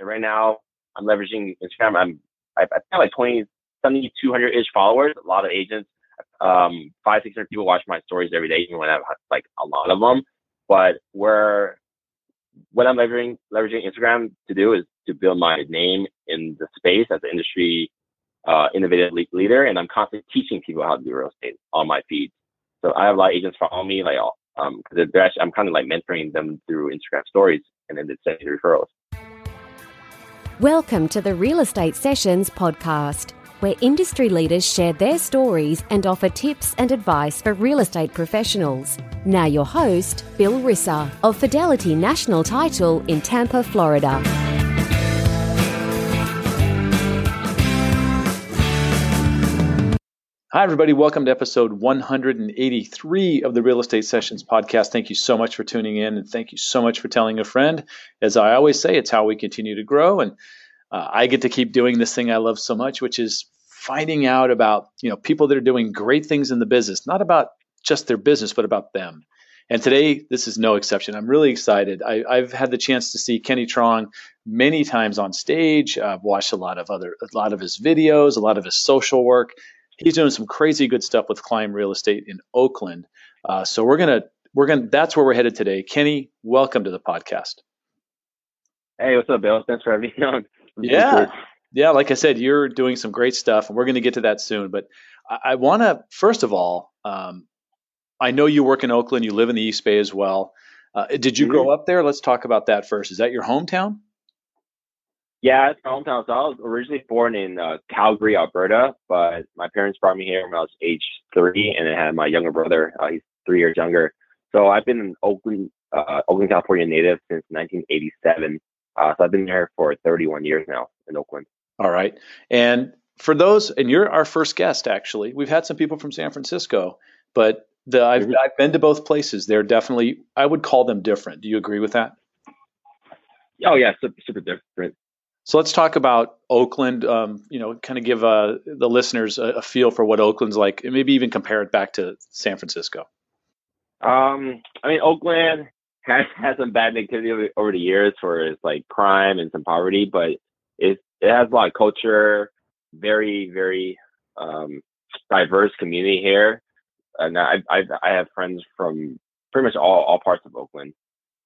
And right now, I'm leveraging Instagram. I'm I, I have like 20, 70, 200 ish followers. A lot of agents, um, five, 600 people watch my stories every day, even when I have like a lot of them. But where what I'm leveraging leveraging Instagram to do is to build my name in the space as an industry uh, innovative leader, and I'm constantly teaching people how to do real estate on my feed. So I have a lot of agents follow me, like um, because they're actually I'm kind of like mentoring them through Instagram stories, and then they send me referrals. Welcome to the Real Estate Sessions podcast, where industry leaders share their stories and offer tips and advice for real estate professionals. Now, your host, Bill Risser of Fidelity National Title in Tampa, Florida. Hi, everybody. Welcome to episode 183 of the Real Estate Sessions podcast. Thank you so much for tuning in, and thank you so much for telling a friend. As I always say, it's how we continue to grow, and uh, I get to keep doing this thing I love so much, which is finding out about you know people that are doing great things in the business, not about just their business, but about them. And today, this is no exception. I'm really excited. I, have had the chance to see Kenny Truong many times on stage. I've watched a lot of other, a lot of his videos, a lot of his social work he's doing some crazy good stuff with Climb Real Estate in Oakland. Uh, so we're gonna we're gonna that's where we're headed today. Kenny, welcome to the podcast. Hey, what's up, Bill? Thanks for having me on. Yeah, yeah. Like I said, you're doing some great stuff, and we're going to get to that soon. But I, I want to first of all, um, I know you work in Oakland. You live in the East Bay as well. Uh, did you mm-hmm. grow up there? Let's talk about that first. Is that your hometown? Yeah, it's my hometown. So I was originally born in uh, Calgary, Alberta, but my parents brought me here when I was age three, and I had my younger brother. Uh, he's three years younger. So I've been an Oakland, uh, Oakland, California native since 1987. Uh, so I've been there for 31 years now in Oakland. All right. And for those, and you're our first guest, actually. We've had some people from San Francisco, but the, I've, mm-hmm. I've been to both places. They're definitely, I would call them different. Do you agree with that? Oh yeah, super, super different. So let's talk about Oakland. Um, you know, kind of give uh, the listeners a, a, feel for what Oakland's like, and maybe even compare it back to San Francisco. Um, I mean, Oakland has had some bad over, over, the years for its like crime and some poverty, but it it has a lot of culture, very very um, diverse community here, and I I I have friends from pretty much all all parts of Oakland.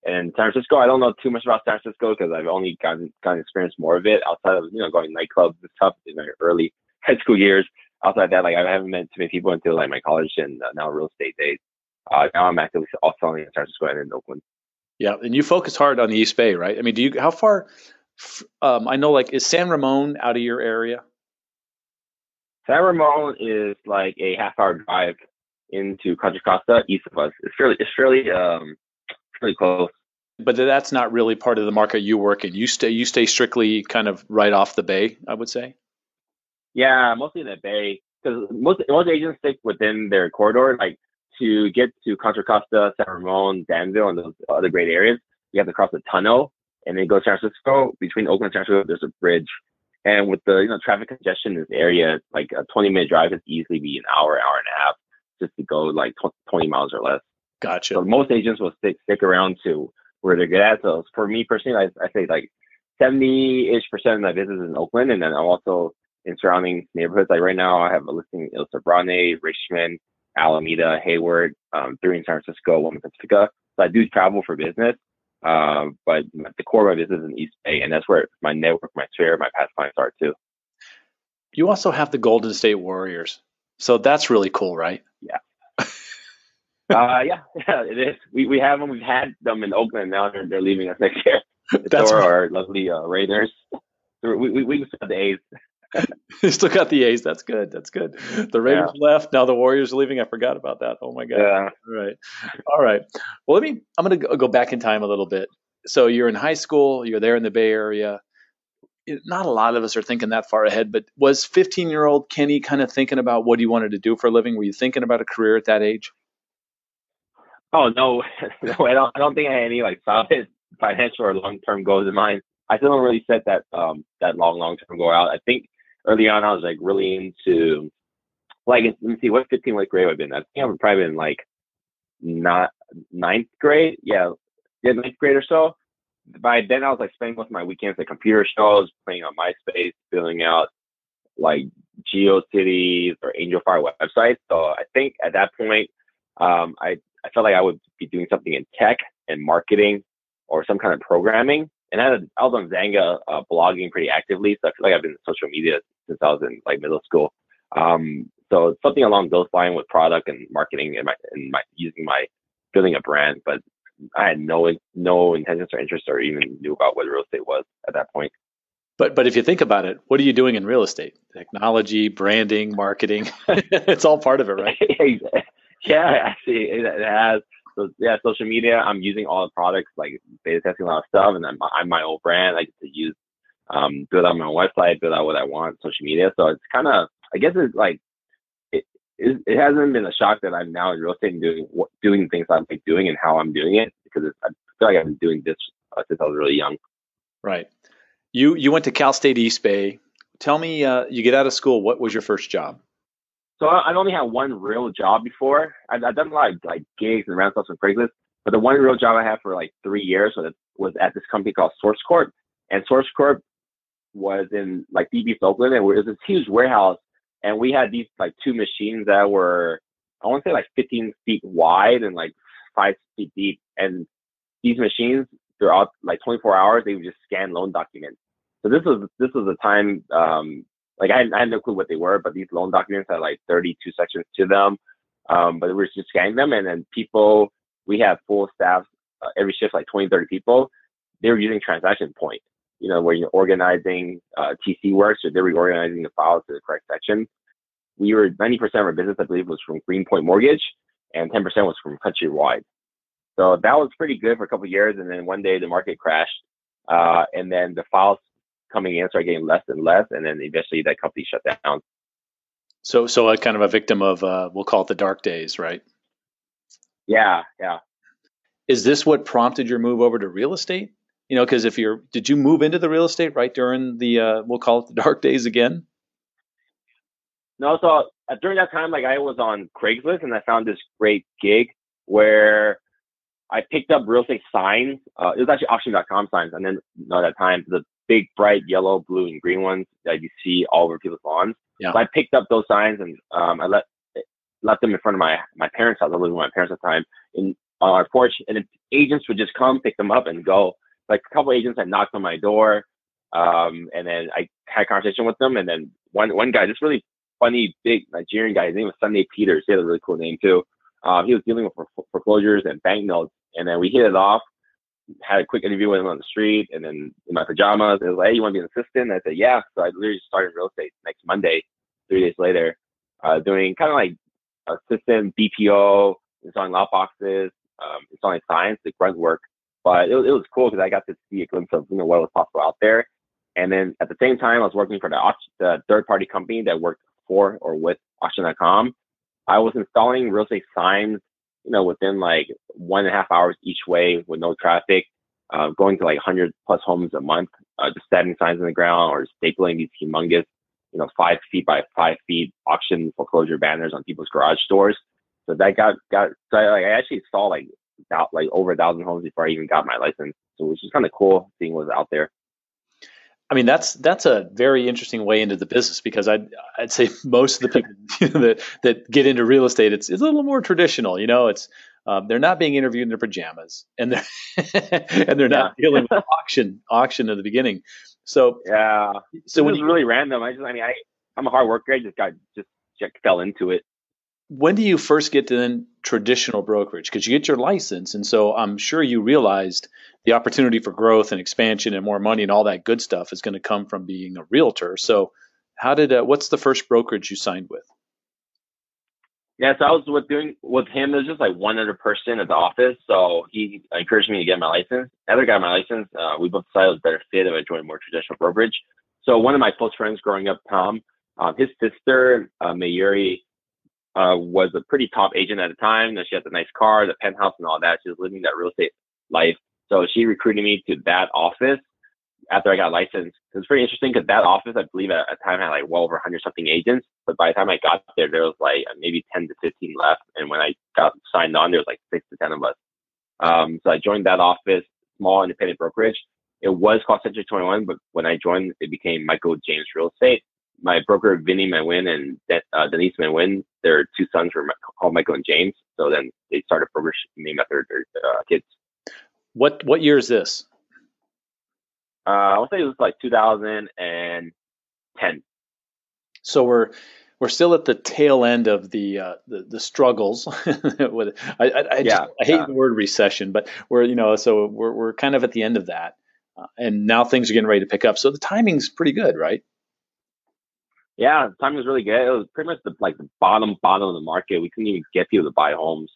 And San Francisco, I don't know too much about San Francisco because I've only gotten gotten experience more of it outside of you know going to nightclubs and stuff in my early high school years. Outside that, like I haven't met too many people until like my college and uh, now real estate days. Uh, now I'm actively also selling in San Francisco and in Oakland. Yeah, and you focus hard on the East Bay, right? I mean, do you how far? Um, I know, like, is San Ramon out of your area? San Ramon is like a half hour drive into Contra Costa east of us. It's fairly it's fairly um pretty close. But that's not really part of the market you work in. You stay you stay strictly kind of right off the bay, I would say. Yeah, mostly in the bay because most most agents stick within their corridor. Like to get to Contra Costa, San Ramon, Danville, and those other great areas, you have to cross the tunnel and then go to San Francisco. Between Oakland and San Francisco, there's a bridge. And with the you know traffic congestion in this area, like a 20 minute drive could easily be an hour, hour and a half just to go like 20 miles or less. Gotcha. So most agents will stick stick around to where they're good at. So for me personally, I, I say like 70 ish percent of my business is in Oakland, and then I'm also in surrounding neighborhoods. Like right now, I have a listing in El Sobrante, Richmond, Alameda, Hayward, um, three in San Francisco, one in Pacifica. So I do travel for business, um, but the core of my business is in East Bay, and that's where my network, my sphere, my past clients are too. You also have the Golden State Warriors, so that's really cool, right? Yeah uh, yeah, yeah, it is. We we have them. We've had them in Oakland. Now they're they're leaving us next year. That's so our lovely uh, Raiders. We we we still have the A's. you still got the A's. That's good. That's good. The Raiders yeah. left. Now the Warriors are leaving. I forgot about that. Oh my god. Yeah. All right. All right. Well, let me. I'm going to go back in time a little bit. So you're in high school. You're there in the Bay Area. Not a lot of us are thinking that far ahead, but was 15 year old Kenny kind of thinking about what he wanted to do for a living? Were you thinking about a career at that age? Oh no, no, I don't. I don't think I had any like solid financial or long term goals in mind. I still don't really set that um that long long term goal out. I think early on I was like really into like let me see what 15 what grade I've been. I think I've probably been like not ninth grade. Yeah, yeah, ninth grade or so. by then I was like spending most of my weekends at computer shows, playing on MySpace, filling out like GeoCities or Angelfire websites. So I think at that point, um, I, I felt like I would be doing something in tech and marketing or some kind of programming. And I, had, I was on Xanga uh, blogging pretty actively. So I feel like I've been in social media since I was in like middle school. Um, so something along those lines with product and marketing and my, and my using my building a brand, but I had no no intentions or interest or even knew about what real estate was at that point. But but if you think about it, what are you doing in real estate? Technology, branding, marketing. it's all part of it, right? yeah, actually it has. So yeah, social media. I'm using all the products, like beta testing a lot of stuff, and I'm, I'm my own brand. I get to use, um, build out my own website, build out what I want, social media. So it's kind of, I guess it's like, it, it, it hasn't been a shock that I'm now in real estate and doing doing things I'm like doing and how I'm doing it because I feel like I've been doing this uh, since I was really young. Right. You you went to Cal State East Bay. Tell me, uh, you get out of school. What was your first job? So I've only had one real job before. I've, I've done a lot of like gigs and round stuff on Craigslist, but the one real job I had for like three years was, was at this company called Source Corp. And Source Corp was in like DB Oakland, and it was this huge warehouse, and we had these like two machines that were I want to say like 15 feet wide and like five feet deep, and these machines throughout like 24 hours they would just scan loan documents so this was this was a time um, like I had, I had no clue what they were, but these loan documents had like 32 sections to them. Um, but we were just scanning them, and then people we had full staff uh, every shift, like 20, 30 people. They were using Transaction Point, you know, where you're organizing uh, TC work, so they were organizing the files to the correct section. We were 90% of our business, I believe, was from Greenpoint Mortgage, and 10% was from Countrywide. So that was pretty good for a couple years, and then one day the market crashed, uh, and then the files coming in started getting less and less, and then eventually that company shut down. So, so a kind of a victim of uh, we'll call it the dark days, right? Yeah, yeah. Is this what prompted your move over to real estate? You know, because if you're, did you move into the real estate right during the uh, we'll call it the dark days again? No, so uh, during that time, like I was on Craigslist and I found this great gig where I picked up real estate signs. Uh, it was actually auction.com signs. And then you know, at that time, the big, bright yellow, blue, and green ones that you see all over people's lawns. Yeah. So I picked up those signs and um, I let left them in front of my my parents' house. I was living with my parents at the time in on our porch, and agents would just come pick them up and go. Like a couple agents had knocked on my door, um, and then I had a conversation with them. And then one one guy, this really funny big Nigerian guy, his name was Sunday Peters. He had a really cool name too. Um, he was dealing with foreclosures and banknotes, and then we hit it off had a quick interview with him on the street and then in my pajamas. It was like, hey, you want to be an assistant? I said, yeah. So I literally started real estate next Monday, three days later, uh, doing kind of like assistant BPO, installing lock boxes, um, installing signs, the grunt work. But it, it was cool because I got to see a glimpse of, you know, what was possible out there. And then at the same time, I was working for the, the third party company that worked for or with auction.com. I was installing real estate signs you know, within like one and a half hours each way with no traffic, uh, going to like 100 plus homes a month, uh, just setting signs in the ground or stapling these humongous, you know, five feet by five feet auction foreclosure banners on people's garage doors. So that got, got, so I, like, I actually saw like, about, like over a thousand homes before I even got my license. So which is kind of cool seeing what's out there. I mean, that's that's a very interesting way into the business because I'd I'd say most of the people that that get into real estate, it's it's a little more traditional. You know, it's um, they're not being interviewed in their pajamas, and they're and they're not yeah. dealing with auction auction in the beginning. So yeah, so it was you, really random. I just, I mean, I I'm a hard worker. I just got just, just fell into it when do you first get to then traditional brokerage? Because you get your license, and so I'm sure you realized the opportunity for growth and expansion and more money and all that good stuff is going to come from being a realtor. So, how did uh, what's the first brokerage you signed with? Yeah, so I was with doing with him. It was just like one other person at the office, so he encouraged me to get my license. The other got my license. Uh, we both decided it was better fit if I joined more traditional brokerage. So one of my close friends growing up, Tom, um, his sister uh, Mayuri uh, was a pretty top agent at the time. That she had the nice car, the penthouse, and all that. She was living that real estate life. So she recruited me to that office after I got licensed. It was pretty interesting because that office, I believe, at a time had like well over 100 something agents. But by the time I got there, there was like maybe 10 to 15 left. And when I got signed on, there was like six to 10 of us. Um, so I joined that office small independent brokerage. It was called Century 21, but when I joined, it became Michael James Real Estate. My broker, Vinny Manwin and uh, Denise Manwin, their two sons were called Michael and James. So then they started brokerage named after their uh, kids. What what year is this? Uh, I would say it was like 2010. So we're we're still at the tail end of the uh, the, the, struggles. with I, I, I, yeah, I hate yeah. the word recession, but we're you know so we're we're kind of at the end of that, uh, and now things are getting ready to pick up. So the timing's pretty good, right? Yeah, the timing was really good. It was pretty much the like the bottom bottom of the market. We couldn't even get people to buy homes.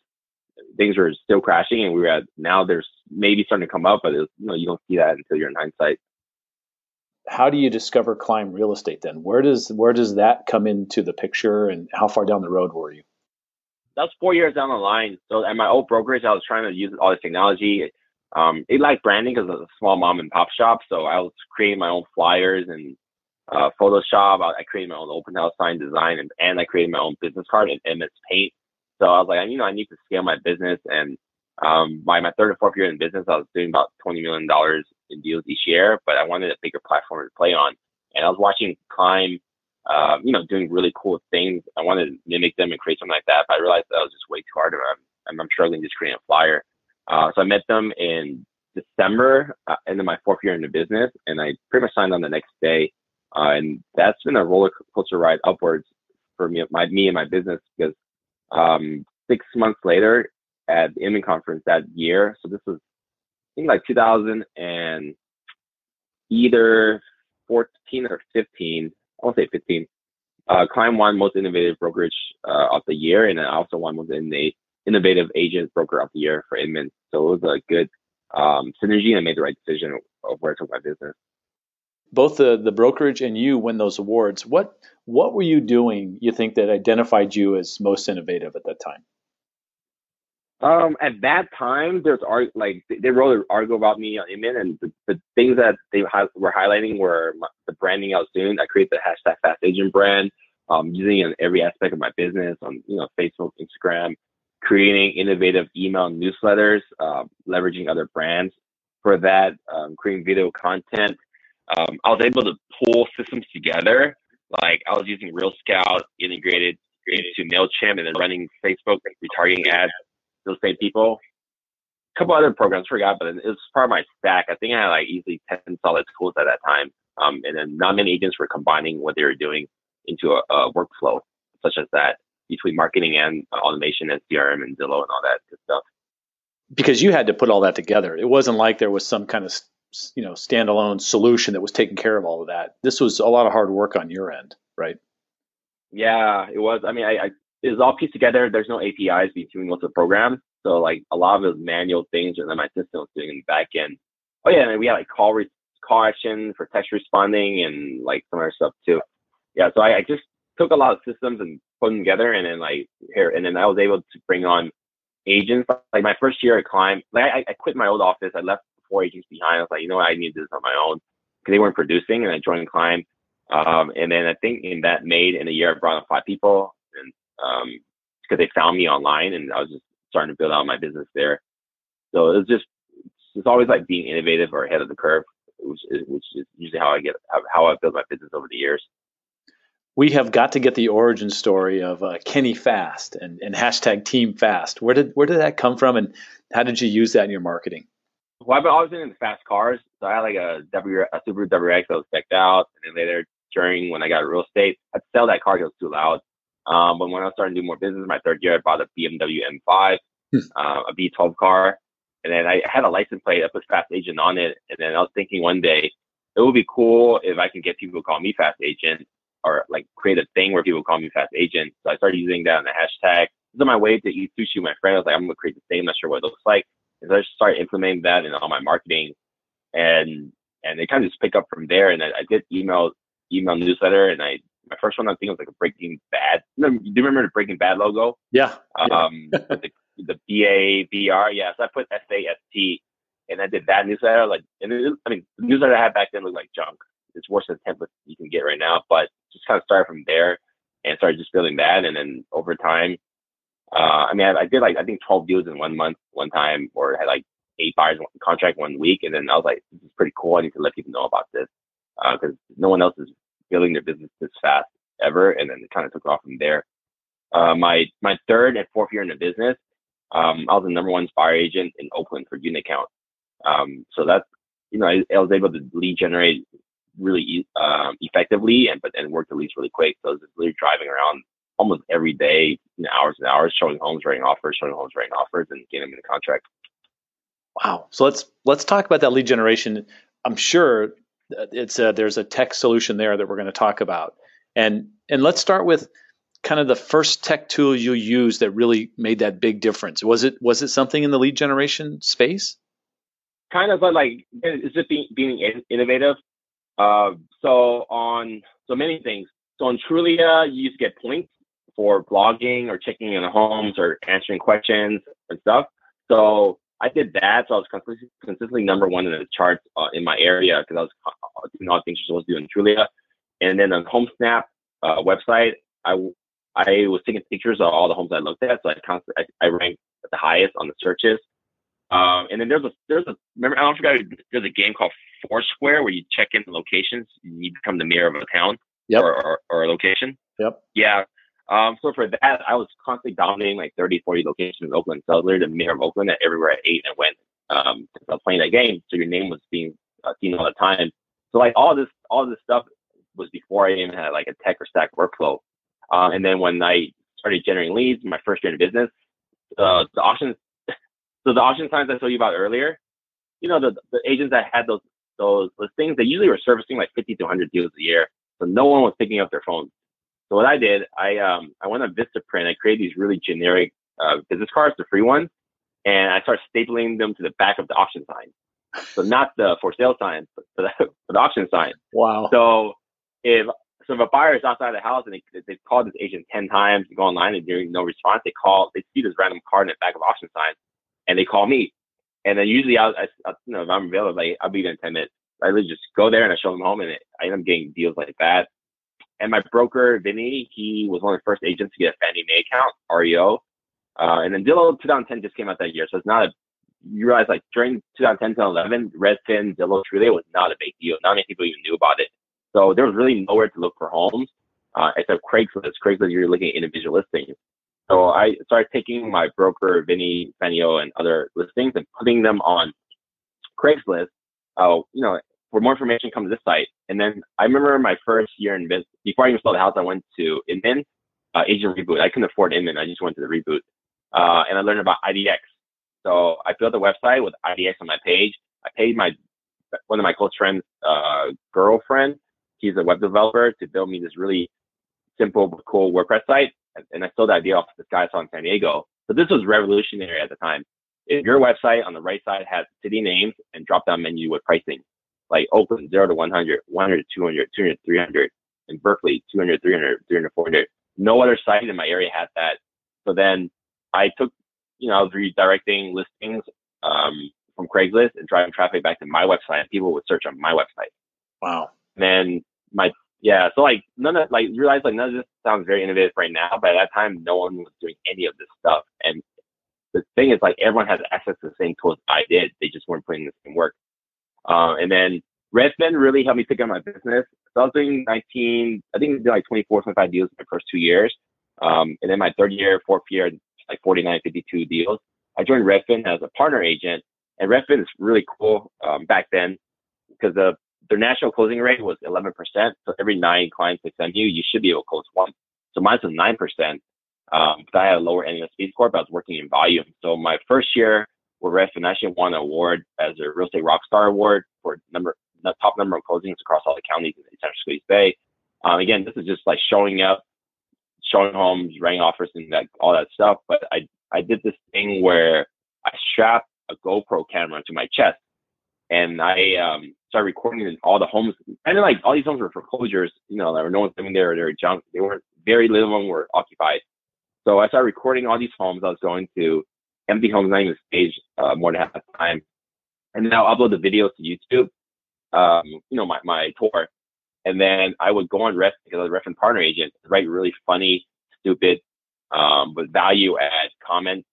Things were still crashing, and we were at now. There's maybe starting to come up, but was, you know you don't see that until you're in hindsight how do you discover climb real estate then where does where does that come into the picture and how far down the road were you that was four years down the line so at my old brokerage i was trying to use all this technology um, it liked branding because it's a small mom and pop shop so i was creating my own flyers and uh, photoshop I, I, created my own open house sign design and, and i created my own business card in ms paint so i was like you know i need to scale my business and um, by my third or fourth year in business i was doing about $20 million in deals each year, but I wanted a bigger platform to play on. And I was watching Climb, uh, you know, doing really cool things. I wanted to mimic them and create something like that, but I realized that was just way too hard. I'm, I'm struggling just creating a flyer. Uh, so I met them in December, uh, end of my fourth year in the business, and I pretty much signed on the next day. Uh, and that's been a roller coaster ride upwards for me, my me and my business because um, six months later at the Inman conference that year, so this was I think like 2000 and either 14 or 15. I won't say 15. Uh, Climb won most innovative brokerage uh, of the year, and I also won most innovative agent broker of the year for Inman. So it was a good um, synergy, and I made the right decision of where to took my business. Both the the brokerage and you win those awards. What what were you doing? You think that identified you as most innovative at that time? Um, at that time, there's art like they wrote an article about me on Inman, and the, the things that they were highlighting were my, the branding was doing. I created the hashtag Fast Agent brand, um, using it in every aspect of my business on you know Facebook, Instagram, creating innovative email newsletters, uh, leveraging other brands for that, um, creating video content. Um, I was able to pull systems together. Like I was using RealScout integrated into Mailchimp and then running Facebook retargeting ads to those same people. A couple other programs, forgot, but it was part of my stack. I think I had like easily 10 solid tools at that time. Um, and then not many agents were combining what they were doing into a, a workflow such as that between marketing and automation and CRM and Zillow and all that good stuff. Because you had to put all that together. It wasn't like there was some kind of you know standalone solution that was taking care of all of that. This was a lot of hard work on your end, right? Yeah, it was. I mean, I, I is all pieced together. There's no APIs between of the programs. So like a lot of those manual things that my system was doing in the back end. Oh yeah, and we had like call re- call action for text responding and like some other stuff too. Yeah, so I, I just took a lot of systems and put them together and then like here and then I was able to bring on agents. Like my first year at Climb, like I, I quit my old office. I left four agents behind. I was like, you know what, I need to do this on my own because they weren't producing and I joined Climb. Um, and then I think in that made in a year I brought on five people and um, because they found me online and I was just starting to build out my business there. So it was just it's always like being innovative or ahead of the curve, which is, which is usually how I get how I build my business over the years. We have got to get the origin story of uh, Kenny Fast and, and hashtag Team Fast. Where did where did that come from, and how did you use that in your marketing? Well, I've always been in fast cars, so I had like a W a Subaru WRX that was decked out, and then later during when I got real estate, I'd sell that car because it was too loud. Um, but when I started to do more business, my third year, I bought a BMW M5, hmm. uh, a V12 car, and then I had a license plate. I put Fast Agent on it, and then I was thinking one day it would be cool if I can get people to call me Fast Agent, or like create a thing where people call me Fast Agent. So I started using that in the hashtag. This is my way to eat sushi with my friend. I was like, I'm gonna create the same. Not sure what it looks like. And so I started implementing that in all my marketing, and and it kind of just pick up from there. And I, I did email email newsletter, and I my first one I think was like a Breaking Bad. Do you remember the Breaking Bad logo? Yeah. Um, the, the B A B R. Yeah. So I put S A S T, and I did that newsletter. Like, and it, I mean, the newsletter I had back then looked like junk. It's worse than the template you can get right now. But just kind of started from there and started just building that, and then over time. Uh, I mean, I, I did like I think 12 deals in one month, one time, or had like eight buyers contract one week, and then I was like, this is pretty cool. I need to let people know about this because uh, no one else is building their business this fast ever, and then it kind of took off from there. Uh, my my third and fourth year in the business, um, I was the number one buyer agent in Oakland for unit count. Um, so that's you know I, I, was able to lead generate really um, effectively and but and work the leads really quick. So I was literally driving around almost every day, you know, hours and hours, showing homes, writing offers, showing homes, writing offers, and getting them in the contract. Wow. So let's let's talk about that lead generation. I'm sure it's a, there's a tech solution there that we're going to talk about, and and let's start with kind of the first tech tool you used that really made that big difference. Was it was it something in the lead generation space? Kind of, but like it's just being, being innovative. Uh, so on so many things. So on Trulia, you used to get points for blogging or checking in the homes or answering questions and stuff. So I did that. So I was consistently, consistently number one in the charts uh, in my area because I was uh, doing all the things you're supposed to do in Trulia. And then on HomeSnap uh, website, I I was taking pictures of all the homes I looked at, so I constantly I, I ranked at the highest on the searches. Um, and then there's a there's a remember I don't forget there's a game called Foursquare where you check in locations. You become the mayor of a town yep. or, or, or a location. Yep. Yeah. Um, so for that, I was constantly dominating like 30, 40 locations in Oakland. So I was literally the mayor of Oakland at everywhere I ate and went. Um, playing that game, so your name was being uh, seen all the time. So like all this, all this stuff was before I even had like a tech or stack workflow. Um, and then when I started generating leads, my first year in business, uh, the auctions, so the auction signs I told you about earlier, you know, the, the agents that had those, those listings, they usually were servicing like 50 to 100 deals a year. So no one was picking up their phones. So what I did, I um I went on Vistaprint. I created these really generic uh, business cards, the free ones, and I started stapling them to the back of the auction sign. So not the for sale sign, but the, for the auction sign. Wow. So if so if a buyer is outside the house and they they've called this agent ten times, they go online and there's no response, they call, they see this random card in the back of auction sign, and they call me. And then usually I, I, I you know if I'm available, like, I'll be there in ten minutes. I really just go there and I show them home, and it, I end up getting deals like that. And my broker, Vinny, he was one of the first agents to get a Fannie Mae account, REO. Uh, and then Zillow 2010 just came out that year. So it's not a, you realize like during 2010 to 11, Redfin, Zillow, Trulia was not a big deal. Not many people even knew about it. So there was really nowhere to look for homes, uh, except Craigslist. Craigslist, you're looking at individual listings. So I started taking my broker, Vinny, Fannie Mae, and other listings and putting them on Craigslist. Uh, you know, for more information, come to this site. And then I remember my first year in business, before I even sold the house, I went to Inman, uh, Agent Reboot. I couldn't afford Inman. I just went to the Reboot. Uh, and I learned about IDX. So I built a website with IDX on my page. I paid my, one of my close friends, uh, girlfriend. He's a web developer to build me this really simple but cool WordPress site. And I sold the idea off this guy I saw in San Diego. So this was revolutionary at the time. If your website on the right side has city names and drop down menu with pricing, like Oakland 0 to 100, 100 to 200, 200 300, and Berkeley 200, 300, 300, 400. No other site in my area had that. So then I took, you know, I was redirecting listings um, from Craigslist and driving traffic back to my website. And people would search on my website. Wow. And then my yeah, so like none of like realize like none of this sounds very innovative right now, but at that time no one was doing any of this stuff. And the thing is like everyone has access to the same tools I did. They just weren't putting the same work. Uh, and then Redfin really helped me pick up my business. So I was doing 19, I think I did like 24, 25 deals in my first two years. Um, and then my third year, fourth year, like 49, 52 deals. I joined Redfin as a partner agent. And Redfin is really cool um, back then because the, their national closing rate was 11%. So every nine clients they send you, you should be able to close one. So mine was 9%. Um, but I had a lower speed score, but I was working in volume. So my first year, Redfin actually won an award as a real estate rockstar award for number the top number of closings across all the counties in the Central Squeeze Bay. Um, again, this is just like showing up, showing homes, writing offers, and that all that stuff. But I I did this thing where I strapped a GoPro camera to my chest, and I um, started recording all the homes. And then like all these homes were foreclosures, you know, there were no one's living there. They were junk. They weren't very little of them were occupied. So I started recording all these homes I was going to empty homes, not even stage uh, more than half the time. And now upload the videos to YouTube, um, you know, my, my tour. And then I would go on Ref because I was a Redfin partner agent, write really funny, stupid, um, but value add comment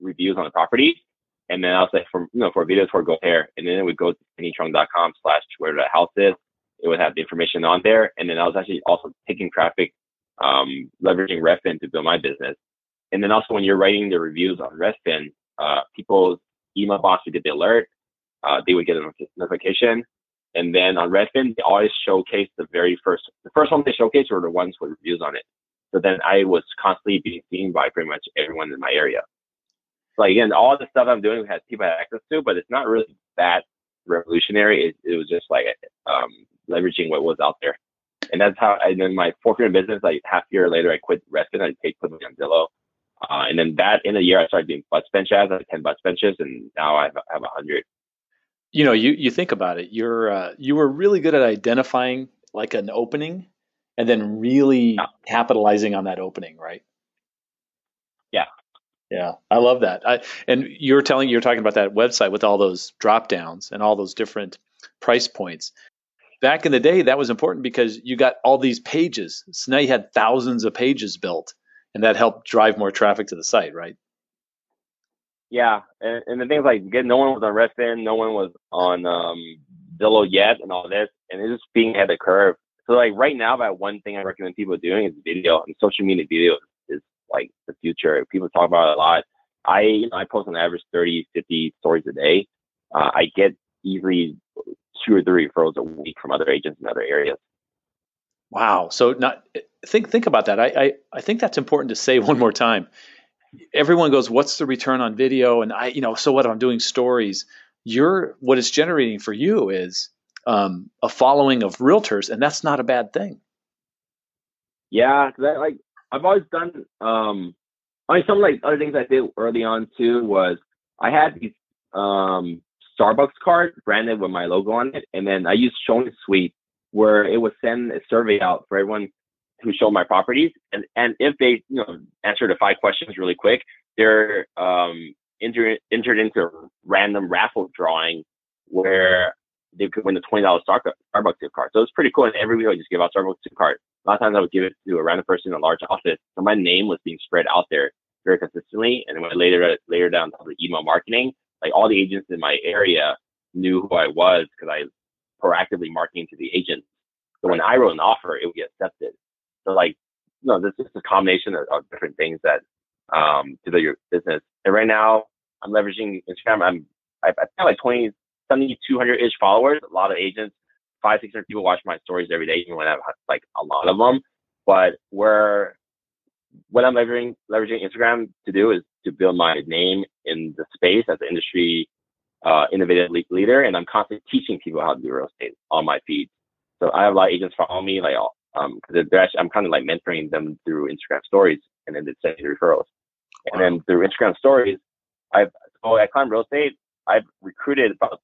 reviews on the property. And then I was like, for you know, for videos for Go Hair, and then it would go to kennytruong.com slash where the house is. It would have the information on there, and then I was actually also taking traffic, um, leveraging Redfin to build my business. And then also when you're writing the reviews on Redfin, uh, people's email box would get the alert. Uh, they would get a notification. And then on Redfin, they always showcase the very first, the first one they showcase were the ones with reviews on it. So then I was constantly being seen by pretty much everyone in my area. So again, all the stuff I'm doing has people have access to, but it's not really that revolutionary. It, it was just like um, leveraging what was out there. And that's how, and then my fourth year in business, like half a year later, I quit Redfin. I paid put me on Zillow. Uh, and then that in a year, I started doing butts bench ads. I had 10 butts benches, and now I have, I have 100. You know, you, you think about it, you're, uh, you were really good at identifying like an opening and then really yeah. capitalizing on that opening, right? Yeah. Yeah, I love that. I, and you're telling you're talking about that website with all those drop downs and all those different price points. Back in the day, that was important because you got all these pages. So now you had thousands of pages built and that helped drive more traffic to the site, right? Yeah, and, and the things like no one was on Redfin, no one was on um, Zillow yet, and all this, and it's just being ahead of the curve. So like right now, about one thing I recommend people doing is video and social media video is like the future. People talk about it a lot. I you know I post on average 30, 50 stories a day. Uh, I get easily two or three referrals a week from other agents in other areas. Wow. So not think think about that. I, I, I think that's important to say one more time. Everyone goes, "What's the return on video?" And I, you know, so what? If I'm doing stories. You're what it's generating for you is um, a following of realtors, and that's not a bad thing. Yeah, that, like I've always done. Um, I mean, some like other things I did early on too was I had these um, Starbucks cards branded with my logo on it, and then I used Showing Suite where it would send a survey out for everyone who showed my properties, and and if they you know answer the five questions really quick, they're um, entered entered into a random raffle drawing where they could win the twenty dollars Starbucks gift card. So it's pretty cool. And every week I would just give out Starbucks gift card. A lot of times I would give it to a random person in a large office. So my name was being spread out there very consistently. And then when I later later down to the email marketing, like all the agents in my area knew who I was because I proactively marketing to the agents. So when I wrote an offer, it would get accepted. Like, you know, this is a combination of, of different things that um, to build your business. And right now, I'm leveraging Instagram. I'm I, have like 20, 70, 200 ish followers. A lot of agents, five, 600 people watch my stories every day, even when I have like a lot of them. But where what I'm leveraging leveraging Instagram to do is to build my name in the space as an industry uh, innovative leader, and I'm constantly teaching people how to do real estate on my feed. So I have a lot of agents follow me, like um, because actually I'm kind of like mentoring them through Instagram stories, and then they send me referrals. And then through Instagram stories, I've so I climb real estate. I've recruited about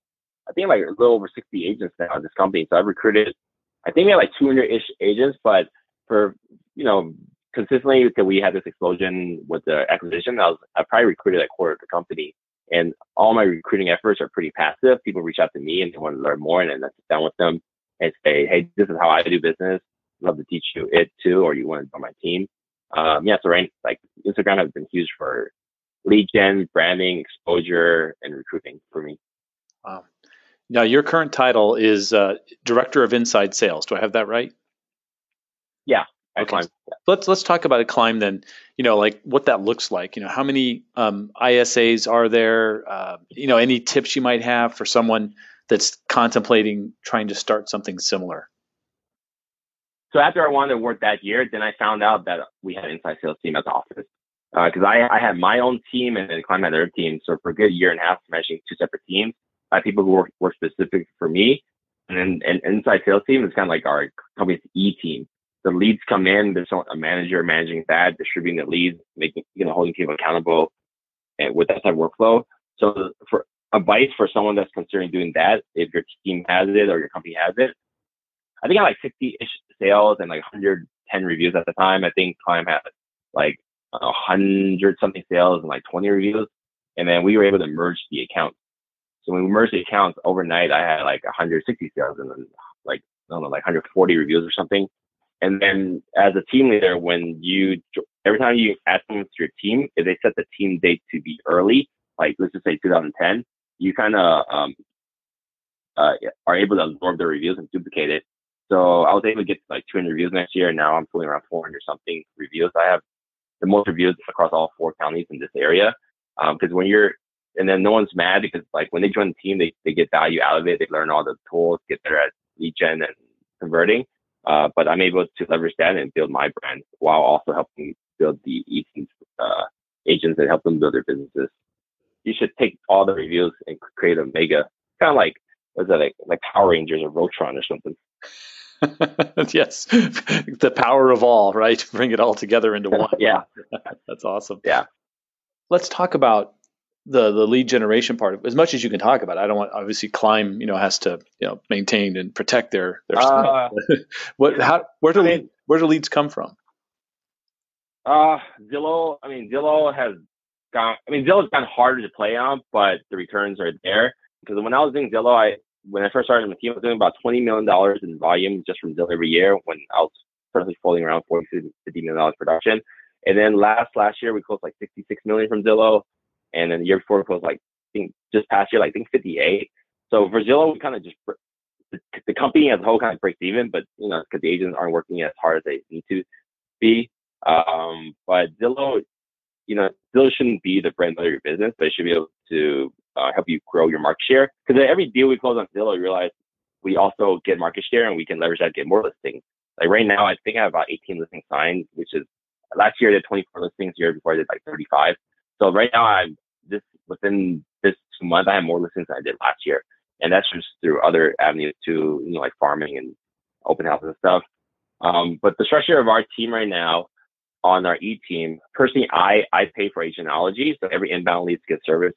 I think like a little over 60 agents now in this company. So I've recruited, I think we have like 200 ish agents, but for you know consistently until we had this explosion with the acquisition, I was I probably recruited a quarter of the company. And all my recruiting efforts are pretty passive. People reach out to me and they want to learn more, and then I sit down with them and say, "Hey, this is how I do business. Love to teach you it too, or you want to join my team." Um, yeah, so right, like Instagram has been huge for lead gen, branding, exposure, and recruiting for me. Wow. Now, your current title is uh, Director of Inside Sales. Do I have that right? Yeah, okay. Yeah. Let's let's talk about a climb then. You know, like what that looks like. You know, how many um, ISAs are there? Uh, you know, any tips you might have for someone that's contemplating trying to start something similar? So after I wanted to work that year, then I found out that we had an inside sales team at the office. Because uh, I, I had my own team and then Climb had their team. So for a good year and a half, managing two separate teams, I had people who were, were specific for me. And then an inside sales team is kind of like our company's E team the leads come in, there's a manager managing that, distributing the leads, making, you know, holding people accountable and with that type of workflow. So for advice for someone that's considering doing that, if your team has it or your company has it, I think I had like 60 ish sales and like 110 reviews at the time. I think Climb had like a hundred something sales and like 20 reviews. And then we were able to merge the accounts. So when we merged the accounts overnight, I had like 160 sales and then like, I don't know, like 140 reviews or something. And then as a team leader, when you, every time you add someone to your team, if they set the team date to be early, like let's just say 2010, you kind of um, uh, are able to absorb the reviews and duplicate it. So I was able to get like 200 reviews next year. And now I'm pulling around 400 something reviews. I have the most reviews across all four counties in this area. Because um, when you're, and then no one's mad because like when they join the team, they, they get value out of it. They learn all the tools, get better at lead gen and converting. Uh, but I'm able to leverage that and build my brand while also helping build the uh, agents and help them build their businesses. You should take all the reviews and create a mega, kind of like, what's that, like, like Power Rangers or Voltron or something. yes, the power of all, right? Bring it all together into one. yeah, that's awesome. Yeah, let's talk about the the lead generation part as much as you can talk about. It. I don't want obviously Climb, you know, has to you know maintain and protect their their uh, what how where do lead, where do leads come from? Uh Zillow. I mean, Zillow has gone. I mean, Zillow's gotten harder to play on, but the returns are there. Because when I was doing Zillow, I when I first started in team, I was doing about $20 million in volume just from Zillow every year when I was currently floating around 40 to $50 million production. And then last, last year, we closed like 66 million from Zillow. And then the year before, we closed like, I think just past year, like, I think 58. So for Zillow, we kind of just, the, the company as a whole kind of breaks even, but, you know, because the agents aren't working as hard as they need to be. Um, but Zillow, you know, Zillow shouldn't be the brand of your business, but it should be able to uh, help you grow your market share. Because every deal we close on Zillow, we realize we also get market share and we can leverage that to get more listings. Like right now, I think I have about 18 listings signed, which is last year I did 24 listings. Year before I did like 35. So right now I'm this within this two months I have more listings than I did last year, and that's just through other avenues too, you know, like farming and open houses and stuff. Um, but the structure of our team right now on our E team, personally, I I pay for Agentology, so every inbound leads get service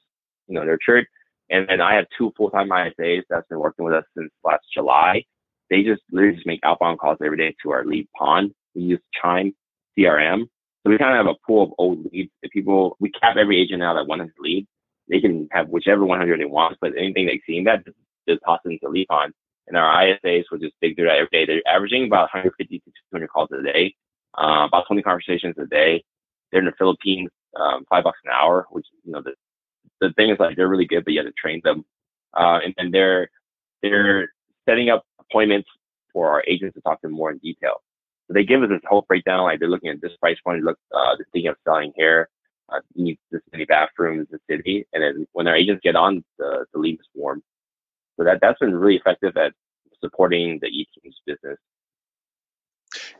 you know, nurtured. And then I have two full-time ISAs that's been working with us since last July. They just literally just make outbound calls every day to our lead pond. We use Chime CRM. So we kind of have a pool of old leads. If people, we cap every agent out at 100 leads. They can have whichever 100 they want, but anything they see that just, it into lead pond. And our ISAs will just dig through that every day. They're averaging about 150 to 200 calls a day, uh, about 20 conversations a day. They're in the Philippines, um, five bucks an hour, which, you know, the, the thing is like they're really good, but you have to train them. Uh, and then they're they're setting up appointments for our agents to talk to them more in detail. So they give us this whole breakdown, like they're looking at this price point, look, uh, they're thinking of selling here, uh, needs this many bathrooms the city, and then when our agents get on, the the leads form. So that that's been really effective at supporting the e-teams business.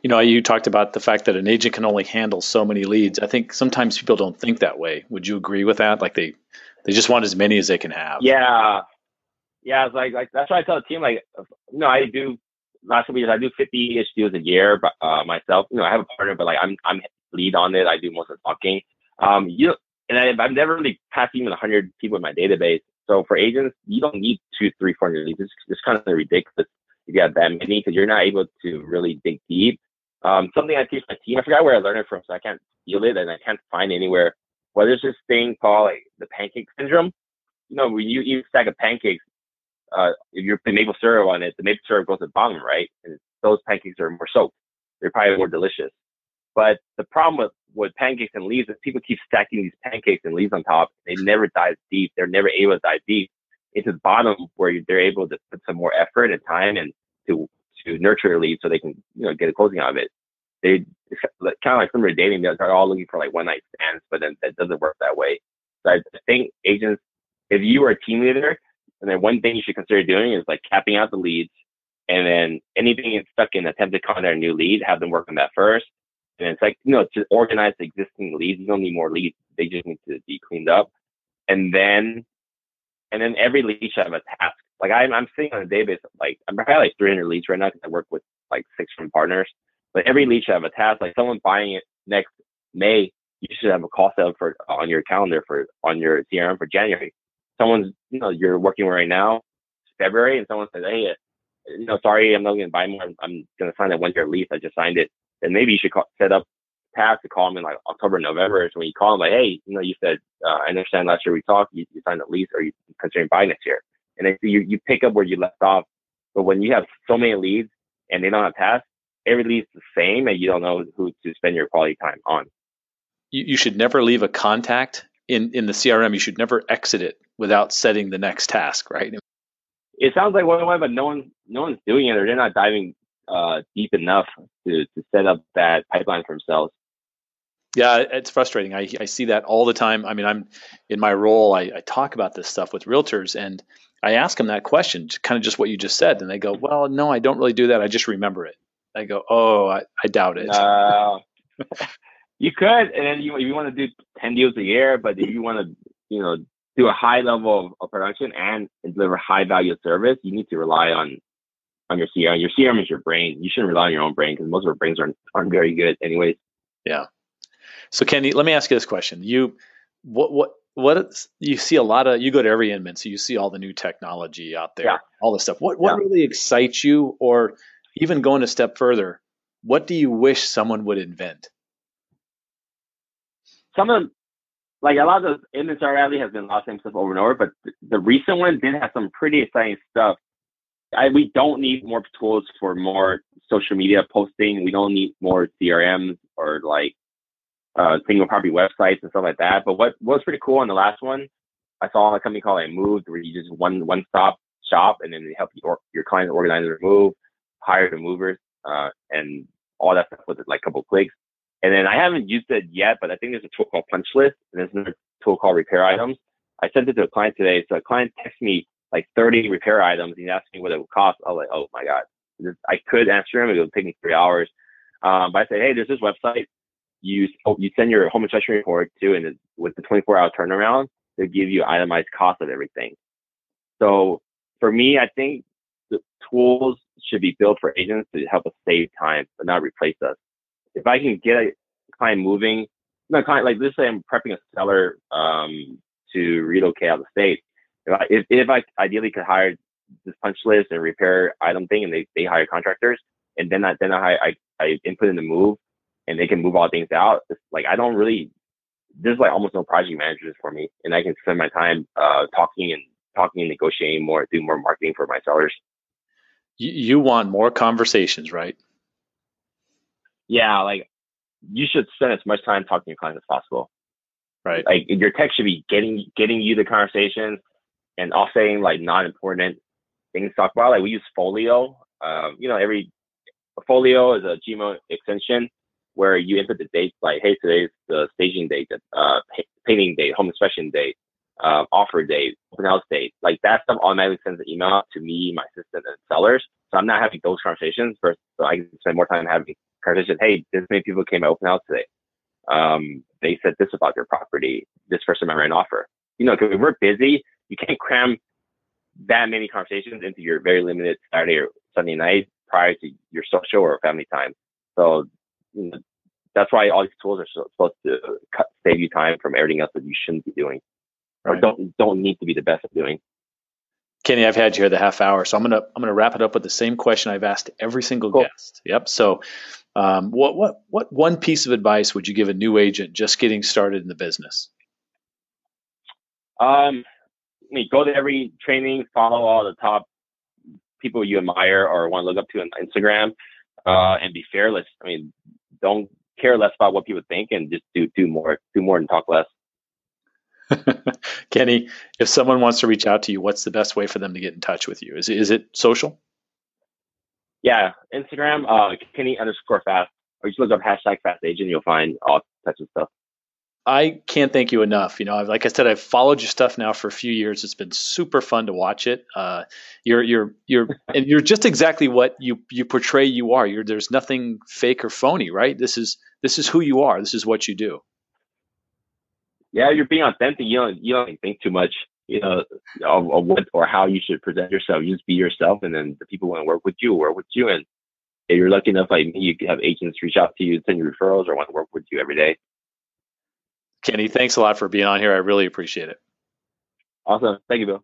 You know, you talked about the fact that an agent can only handle so many leads. I think sometimes people don't think that way. Would you agree with that? Like they they just want as many as they can have. Yeah, yeah. It's like like that's why I tell the team like you know I do last couple years I do 50 ish deals a year uh, myself. You know I have a partner, but like I'm I'm lead on it. I do most of the talking. Um, you and I, I've never really passed even 100 people in my database. So for agents, you don't need two, three, four hundred leads. It's, it's kind of ridiculous if you have that many because you're not able to really dig deep. Um, something I teach my team, I forgot where I learned it from, so I can't steal it and I can't find anywhere well, there's this thing called like the pancake syndrome. You know, when you eat a stack of pancakes, uh, if you put maple syrup on it, the maple syrup goes to the bottom, right? And those pancakes are more soaked. They're probably more delicious. But the problem with, with pancakes and leaves is people keep stacking these pancakes and leaves on top. They never dive deep. They're never able to dive deep into the bottom where they're able to put some more effort and time and to to nurture the leaves so they can you know get a closing out of it they kind of like similar dating. They're all looking for like one night stands, but then that doesn't work that way. So I think agents, if you are a team leader, and then one thing you should consider doing is like capping out the leads, and then anything that's stuck in attempt to contact a new lead, have them work on that first. And it's like you know to organize the existing leads. You don't need more leads; they just need to be cleaned up. And then, and then every lead should have a task. Like I'm, I'm sitting on a database like I'm probably like 300 leads right now because I work with like six different partners. But every lead should have a task. Like someone buying it next May, you should have a call set up for on your calendar for on your CRM for January. Someone's, you know, you're working right now, February, and someone says, hey, uh, you know, sorry, I'm not going to buy more. I'm going to sign a one year lease. I just signed it. Then maybe you should call, set up task to call them in like October, November. So when you call them, like, hey, you know, you said, uh, I understand last year we talked, you, you signed a lease, or you considering buying next year, and then you you pick up where you left off. But when you have so many leads and they don't have tasks, every lead's the same and you don't know who to spend your quality time on. You, you should never leave a contact in in the CRM, you should never exit it without setting the next task, right? It sounds like one way, but no one no one's doing it, or they're not diving uh, deep enough to to set up that pipeline for themselves. Yeah, it's frustrating. I, I see that all the time. I mean, I'm in my role, I, I talk about this stuff with realtors and I ask them that question, kind of just what you just said. And they go, well, no, I don't really do that. I just remember it. I go, oh, I, I doubt it. Uh, you could, and then you, you want to do 10 deals a year, but if you want to, you know, do a high level of, of production and deliver high value service, you need to rely on on your CRM. Your CRM is your brain. You shouldn't rely on your own brain because most of our brains aren't aren't very good, anyways. Yeah. So Kenny, let me ask you this question. You what what what you see a lot of you go to every Inman, so you see all the new technology out there, yeah. all this stuff. What what yeah. really excites you or even going a step further, what do you wish someone would invent? Some of like a lot of the Star Rally has been a lot of same stuff over and over, but the recent one did have some pretty exciting stuff. I, we don't need more tools for more social media posting. We don't need more CRMs or like uh, single property websites and stuff like that. But what, what was pretty cool on the last one, I saw a company called I Moved where you just one one stop shop and then they help your your client organize their move, hire the movers, uh, and all that stuff with like a couple clicks. And then I haven't used it yet, but I think there's a tool called Punch List and there's another tool called Repair Items. I sent it to a client today. So a client texted me like 30 repair items and he asked me what it would cost. I was like, oh my God. I could answer him. It would take me three hours. Um, but I said, hey, there's this website you you send your home inspection report to, and with the 24 hour turnaround, they give you itemized cost of everything. So for me, I think the tools should be built for agents to help us save time, but not replace us. If I can get a client moving, no client like let's say I'm prepping a seller um, to relocate out of state. If I, if, if I ideally could hire this punch list and repair item thing, and they, they hire contractors, and then I then I I, I input in the move, and they can move all things out. It's like I don't really there's like almost no project managers for me, and I can spend my time uh, talking and talking and negotiating more, do more marketing for my sellers. You, you want more conversations, right? Yeah, like you should spend as much time talking to clients as possible. Right. Like your tech should be getting getting you the conversations and offsetting like non important things to talk about. Like we use Folio. Um, you know, every Folio is a Gmail extension where you input the dates like, hey, today's the staging date, uh, painting date, home inspection date, uh, offer date, open house date. Like that stuff automatically sends an email to me, my assistant, and sellers. So I'm not having those conversations. First, so I can spend more time having conversations. Hey, this many people came to open house today. Um, they said this about your property. This person might write an offer. You know, because we're busy, you can't cram that many conversations into your very limited Saturday or Sunday night prior to your social or family time. So you know, that's why all these tools are supposed to cut, save you time from everything else that you shouldn't be doing right. or don't don't need to be the best at doing. Kenny, I've had you here the half hour, so I'm gonna I'm gonna wrap it up with the same question I've asked every single cool. guest. Yep. So, um, what what what one piece of advice would you give a new agent just getting started in the business? Um, I mean, go to every training, follow all the top people you admire or want to look up to on Instagram, uh, and be fearless. I mean, don't care less about what people think and just do do more, do more and talk less. Kenny, if someone wants to reach out to you, what's the best way for them to get in touch with you? Is it, is it social? Yeah, Instagram, uh, Kenny underscore fast, or you just look up hashtag fast agent. You'll find all types of stuff. I can't thank you enough. You know, like I said, I've followed your stuff now for a few years. It's been super fun to watch it. Uh, you're you're you're and you're just exactly what you you portray you are. You're there's nothing fake or phony, right? This is this is who you are. This is what you do. Yeah, you're being authentic. You don't you don't think too much, you know, of, of what or how you should present yourself. You just be yourself, and then the people want to work with you, work with you, and if you're lucky enough like me, you have agents reach out to you, send you referrals, or want to work with you every day. Kenny, thanks a lot for being on here. I really appreciate it. Awesome. Thank you, Bill.